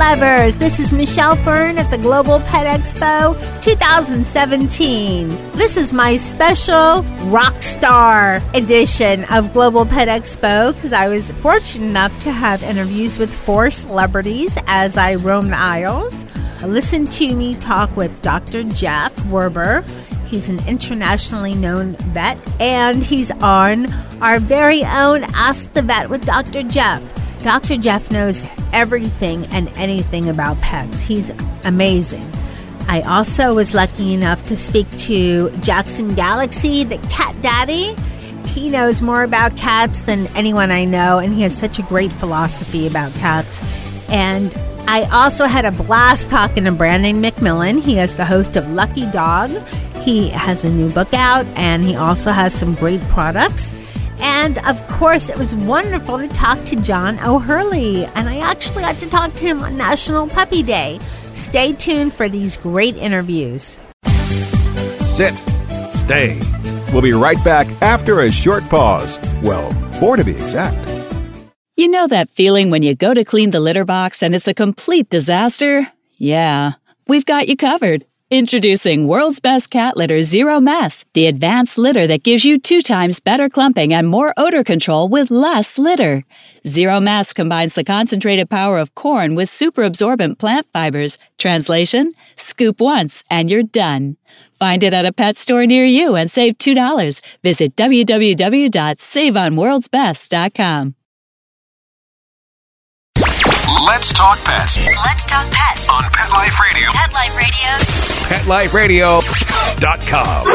lovers. This is Michelle Fern at the Global Pet Expo 2017. This is my special rock star edition of Global Pet Expo because I was fortunate enough to have interviews with four celebrities as I roam the aisles. Listen to me talk with Dr. Jeff Werber. He's an internationally known vet, and he's on our very own Ask the Vet with Dr. Jeff. Dr. Jeff knows everything and anything about pets. He's amazing. I also was lucky enough to speak to Jackson Galaxy, the cat daddy. He knows more about cats than anyone I know, and he has such a great philosophy about cats. And I also had a blast talking to Brandon McMillan. He is the host of Lucky Dog. He has a new book out, and he also has some great products. And of course, it was wonderful to talk to John O'Hurley. And I actually got to talk to him on National Puppy Day. Stay tuned for these great interviews. Sit. Stay. We'll be right back after a short pause. Well, four to be exact. You know that feeling when you go to clean the litter box and it's a complete disaster? Yeah, we've got you covered. Introducing World's Best Cat Litter Zero Mess, the advanced litter that gives you two times better clumping and more odor control with less litter. Zero Mess combines the concentrated power of corn with super absorbent plant fibers. Translation? Scoop once and you're done. Find it at a pet store near you and save $2. Visit www.saveonworldsbest.com. Let's talk pets Let's talk pets on Pet Life Radio. Pet Life Radio. PetLifeRadio.com.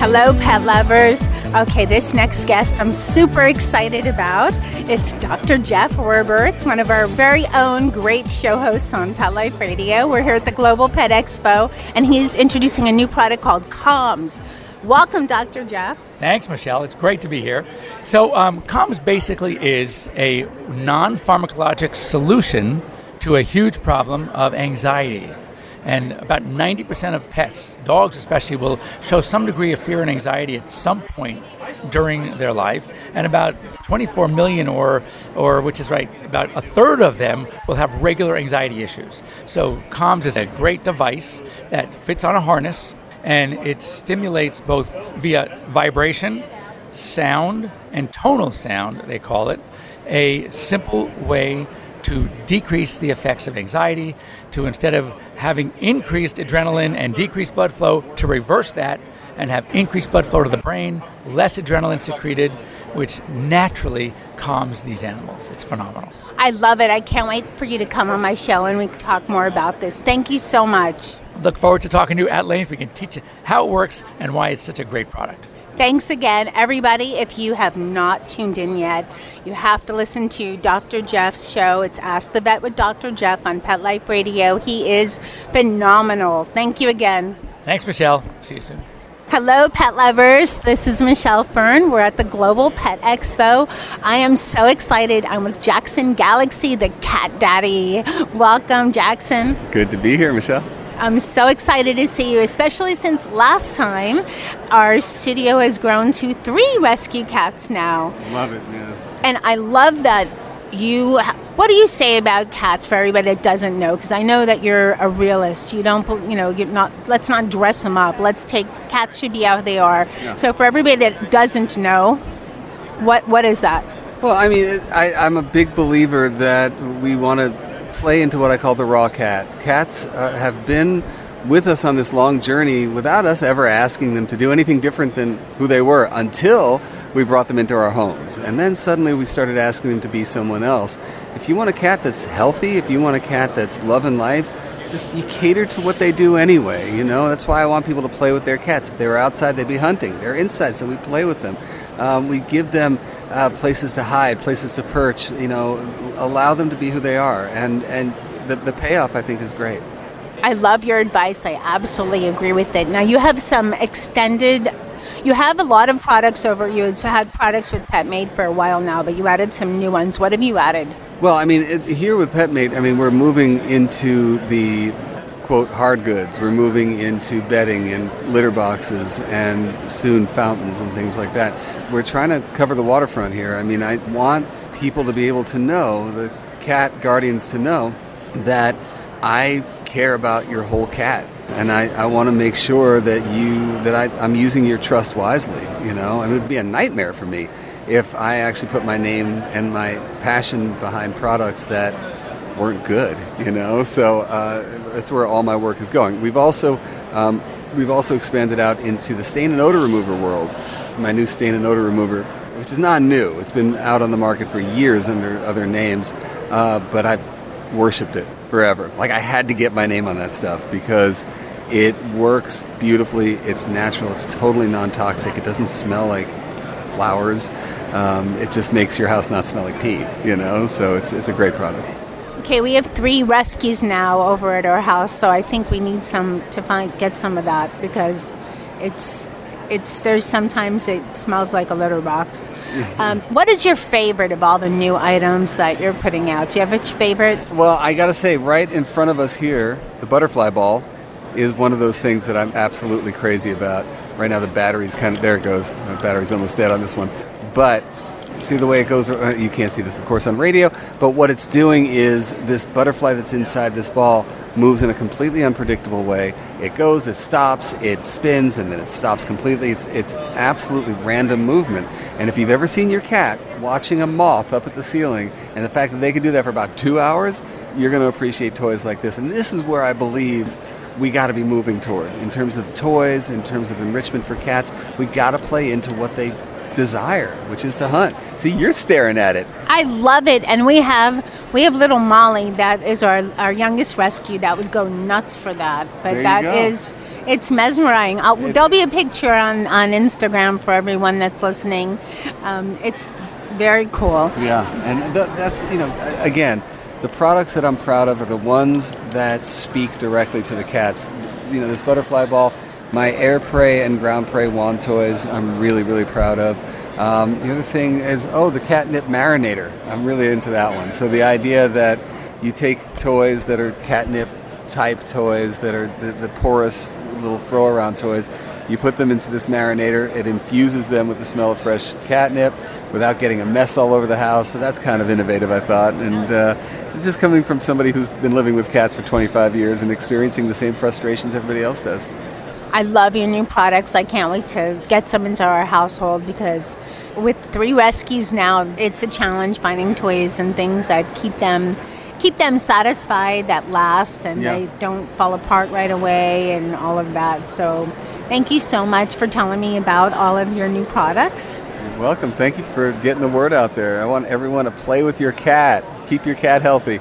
Hello, pet lovers. Okay, this next guest I'm super excited about. It's Dr. Jeff Werber. It's one of our very own great show hosts on Pet Life Radio. We're here at the Global Pet Expo, and he's introducing a new product called Calmz. Welcome, Dr. Jeff. Thanks, Michelle. It's great to be here. So, um, Calmz basically is a non pharmacologic solution to a huge problem of anxiety. And about 90% of pets, dogs especially, will show some degree of fear and anxiety at some point during their life. And about 24 million, or, or which is right, about a third of them will have regular anxiety issues. So, Calmz is a great device that fits on a harness and it stimulates both via vibration, sound, and tonal sound, they call it, a simple way to decrease the effects of anxiety, to instead of having increased adrenaline and decreased blood flow, to reverse that and have increased blood flow to the brain, less adrenaline secreted, which naturally calms these animals. It's phenomenal. I love it. I can't wait for you to come on my show and we can talk more about this. Thank you so much. Look forward to talking to you at length. We can teach you how it works and why it's such a great product. Thanks again, everybody. If you have not tuned in yet, you have to listen to Dr. Jeff's show. It's Ask the Vet with Dr. Jeff on Pet Life Radio. He is phenomenal. Thank you again. Thanks, Michelle. See you soon. Hello, pet lovers. This is Michelle Fern. We're at the Global Pet Expo. I am so excited. I'm with Jackson Galaxy, the cat daddy. Welcome, Jackson. Good to be here, Michelle. I'm so excited to see you, especially since last time our studio has grown to three rescue cats now. Love it, man. And I love that you. What do you say about cats for everybody that doesn't know? Because I know that you're a realist. You don't, you know, you're not. Let's not dress them up. Let's take cats should be how they are. Yeah. So for everybody that doesn't know, what what is that? Well, I mean, I, I'm a big believer that we want to play into what I call the raw cat. Cats uh, have been with us on this long journey without us ever asking them to do anything different than who they were until we brought them into our homes. And then suddenly we started asking them to be someone else. If you want a cat that's healthy, if you want a cat that's loving life, just you cater to what they do anyway, you know? That's why I want people to play with their cats. If they were outside, they'd be hunting. They're inside, so we play with them. Um, we give them uh, places to hide, places to perch, you know, allow them to be who they are. And, and the, the payoff I think is great. I love your advice. I absolutely agree with it. Now you have some extended. You have a lot of products over. You've had products with PetMate for a while now, but you added some new ones. What have you added? Well, I mean, it, here with PetMate, I mean, we're moving into the quote hard goods. We're moving into bedding and litter boxes and soon fountains and things like that. We're trying to cover the waterfront here. I mean, I want people to be able to know, the cat guardians to know, that I care about your whole cat and I, I want to make sure that you that I, I'm using your trust wisely. You know, and it would be a nightmare for me if I actually put my name and my passion behind products that weren't good. You know, so uh, that's where all my work is going. We've also um, we've also expanded out into the stain and odor remover world. My new stain and odor remover, which is not new, it's been out on the market for years under other names, uh, but I've worshipped it forever. Like I had to get my name on that stuff because it works beautifully. It's natural. It's totally non-toxic. It doesn't smell like flowers. Um, it just makes your house not smell like pee. You know, so it's it's a great product. Okay, we have three rescues now over at our house, so I think we need some to find get some of that because it's it's there's sometimes it smells like a litter box. Mm-hmm. Um, what is your favorite of all the new items that you're putting out? Do you have a favorite? Well, I got to say, right in front of us here, the butterfly ball is one of those things that I'm absolutely crazy about. Right now, the battery's kind of there. It goes. The battery's almost dead on this one, but see the way it goes uh, you can't see this of course on radio but what it's doing is this butterfly that's inside this ball moves in a completely unpredictable way it goes it stops it spins and then it stops completely. It's, it's absolutely random movement. And if you've ever seen your cat watching a moth up at the ceiling and the fact that they can do that for about two hours you're going to appreciate toys like this. And this is where i believe we got to be moving toward. In terms of toys in terms of enrichment for cats we got to play into what they desire, which is to hunt. See, you're staring at it. I love it, and we have we have little Molly that is our our youngest rescue that would go nuts for that. But that go. is it's mesmerizing. I'll, there'll be a picture on on Instagram for everyone that's listening. Um, it's very cool. Yeah, and th- that's you know again, the products that I'm proud of are the ones that speak directly to the cats. You know, this butterfly ball, my air prey and ground prey wand toys. I'm really really proud of. Um, the other thing is oh the catnip marinator. I'm really into that one. So the idea that you take toys that are catnip type toys that are the, the porous little throw around toys. You put them into this marinator, it infuses them with the smell of fresh catnip without getting a mess all over the house. So that's kind of innovative, I thought. And uh, it's just coming from somebody who's been living with cats for 25 years and experiencing the same frustrations everybody else does. I love your new products. I can't wait to get some into our household because with three rescues now, it's a challenge finding toys and things that keep them keep them satisfied that last and Yeah. they don't fall apart right away and all of that. So thank you so much for telling me about all of your new products. You're welcome. Thank you for getting the word out there. I want everyone to play with your cat. Keep your cat healthy.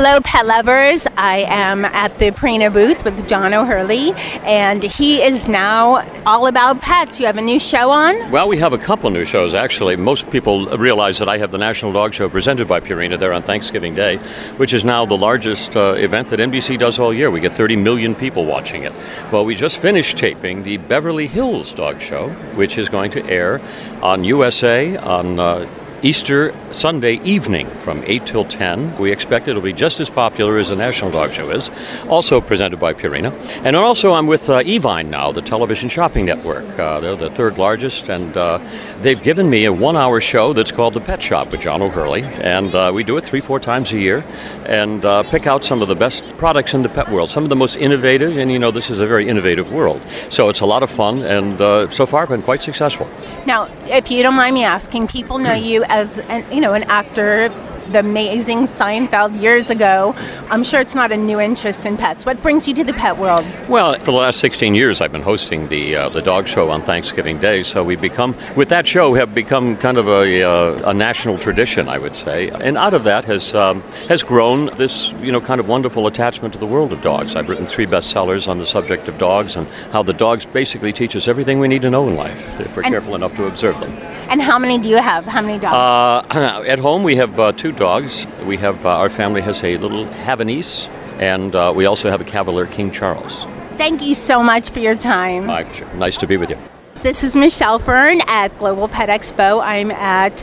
Hello, pet lovers. I am at the Purina booth with John O'Hurley, and he is now all about pets. You have a new show on? Well, we have a couple new shows, actually. Most people realize that I have the National Dog Show presented by Purina there on Thanksgiving Day, which is now the largest uh, event that NBC does all year. We get 30 million people watching it. Well, we just finished taping the Beverly Hills Dog Show, which is going to air on USA on. Uh, Easter Sunday evening from 8 till 10. We expect it'll be just as popular as the National Dog Show is. Also presented by Purina. And also, I'm with uh, Evine now, the television shopping network. Uh, they're the third largest, and uh, they've given me a one hour show that's called The Pet Shop with John O'Hurley. And uh, we do it three, four times a year and uh, pick out some of the best products in the pet world, some of the most innovative. And you know, this is a very innovative world. So it's a lot of fun, and uh, so far been quite successful. Now, if you don't mind me asking, people know you as an, you know an actor, the amazing Seinfeld years ago. I'm sure it's not a new interest in pets. What brings you to the pet world? Well, for the last 16 years, I've been hosting the uh, the dog show on Thanksgiving Day. So we become, with that show, have become kind of a, uh, a national tradition, I would say. And out of that has um, has grown this, you know, kind of wonderful attachment to the world of dogs. I've written three bestsellers on the subject of dogs and how the dogs basically teach us everything we need to know in life if we're And- careful enough to observe them. And how many do you have? How many dogs? Uh, at home, we have uh, two dogs. We have uh, our family has a little Havanese, and uh, we also have a Cavalier King Charles. Thank you so much for your time. nice to be with you. This is Michelle Fern at Global Pet Expo. I'm at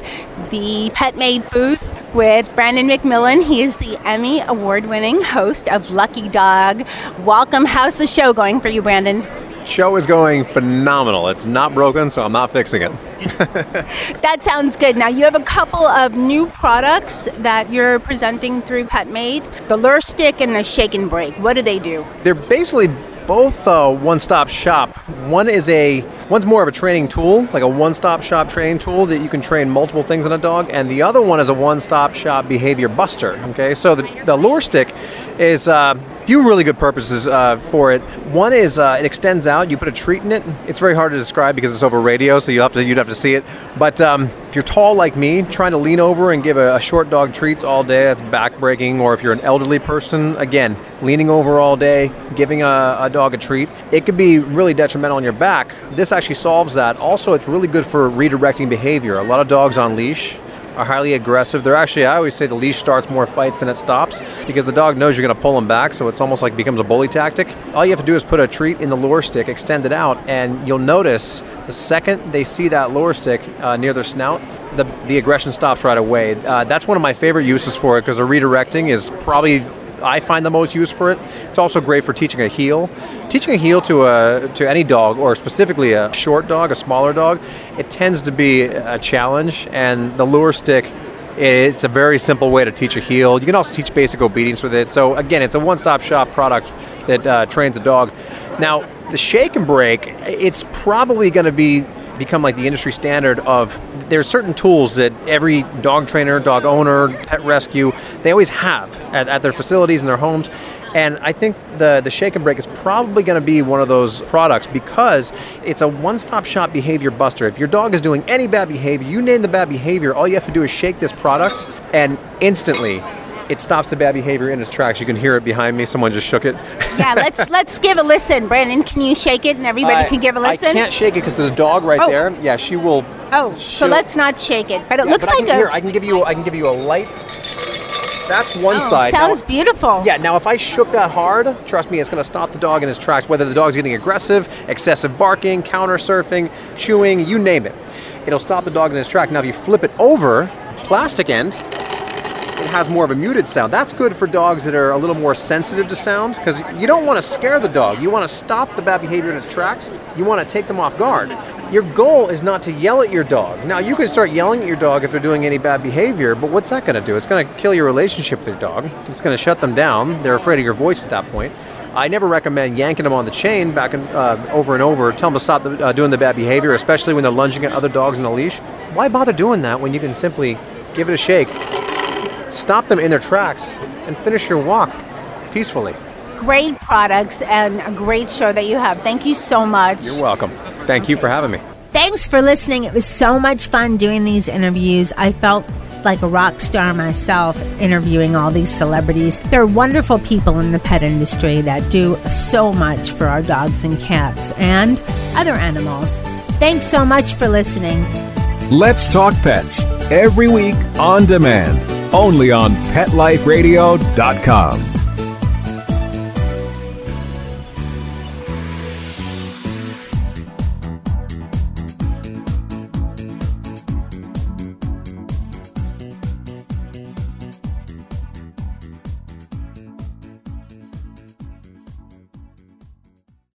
the PetMate booth with Brandon McMillan. He is the Emmy award winning host of Lucky Dog. Welcome. How's the show going for you, Brandon? Show is going phenomenal. It's not broken, so I'm not fixing it. that sounds good. Now, you have a couple of new products that you're presenting through PetMate the Lure Stick and the Shake and Break. What do they do? They're basically both uh, one-stop shop. One is a one's more of a training tool, like a one-stop shop training tool that you can train multiple things in a dog, and the other one is a one-stop shop behavior buster. Okay, so the, the lure stick is uh, few really good purposes uh, for it. One is uh, it extends out. You put a treat in it. It's very hard to describe because it's over radio, so you have to you'd have to see it. But um, if you're tall like me, trying to lean over and give a, a short dog treats all day, that's backbreaking. Or if you're an elderly person, again, leaning over all day, giving a, a dog a treat, it could be really detrimental on your back. This actually solves that. Also, it's really good for redirecting behavior. A lot of dogs on leash are highly aggressive. They're actually, I always say the leash starts more fights than it stops because the dog knows you're going to pull them back, so it's almost like becomes a bully tactic. All you have to do is put a treat in the lure stick, extend it out, and you'll notice the second they see that lure stick uh, near their snout, the, the aggression stops right away. Uh, that's one of my favorite uses for it because the redirecting is probably I find the most use for it. It's also great for teaching a heel. Teaching a heel to a to any dog, or specifically a short dog, a smaller dog, it tends to be a challenge. And the lure stick, it's a very simple way to teach a heel. You can also teach basic obedience with it. So again, it's a one-stop shop product that uh, trains a dog. Now, the shake and break, it's probably going to be become like the industry standard of there's certain tools that every dog trainer, dog owner, pet rescue, they always have at, at their facilities and their homes. And I think the, the Shake and Break is probably going to be one of those products because it's a one stop shop behavior buster. If your dog is doing any bad behavior, you name the bad behavior, all you have to do is shake this product, and instantly it stops the bad behavior in its tracks. You can hear it behind me. Someone just shook it. yeah, let's let's give a listen. Brandon, can you shake it and everybody can give a listen? I can't shake it because there's a dog right oh. there. Yeah, she will. Oh, so let's not shake it. But it yeah, looks but like I can, a. Here, I can give you. I can give you a light. That's one oh, side. Sounds now, beautiful. Yeah. Now, if I shook that hard, trust me, it's going to stop the dog in his tracks. Whether the dog's getting aggressive, excessive barking, counter surfing, chewing, you name it, it'll stop the dog in his track. Now, if you flip it over, plastic end, it has more of a muted sound. That's good for dogs that are a little more sensitive to sound because you don't want to scare the dog. You want to stop the bad behavior in its tracks. You want to take them off guard. Your goal is not to yell at your dog. Now, you can start yelling at your dog if they're doing any bad behavior, but what's that going to do? It's going to kill your relationship with your dog. It's going to shut them down. They're afraid of your voice at that point. I never recommend yanking them on the chain back and uh, over and over. Tell them to stop the, uh, doing the bad behavior, especially when they're lunging at other dogs in a leash. Why bother doing that when you can simply give it a shake, stop them in their tracks, and finish your walk peacefully? Great products and a great show that you have. Thank you so much. You're welcome. Thank you for having me. Thanks for listening. It was so much fun doing these interviews. I felt like a rock star myself interviewing all these celebrities. There are wonderful people in the pet industry that do so much for our dogs and cats and other animals. Thanks so much for listening. Let's Talk Pets every week on demand, only on PetLifeRadio.com.